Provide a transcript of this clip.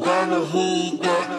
wanna hold back.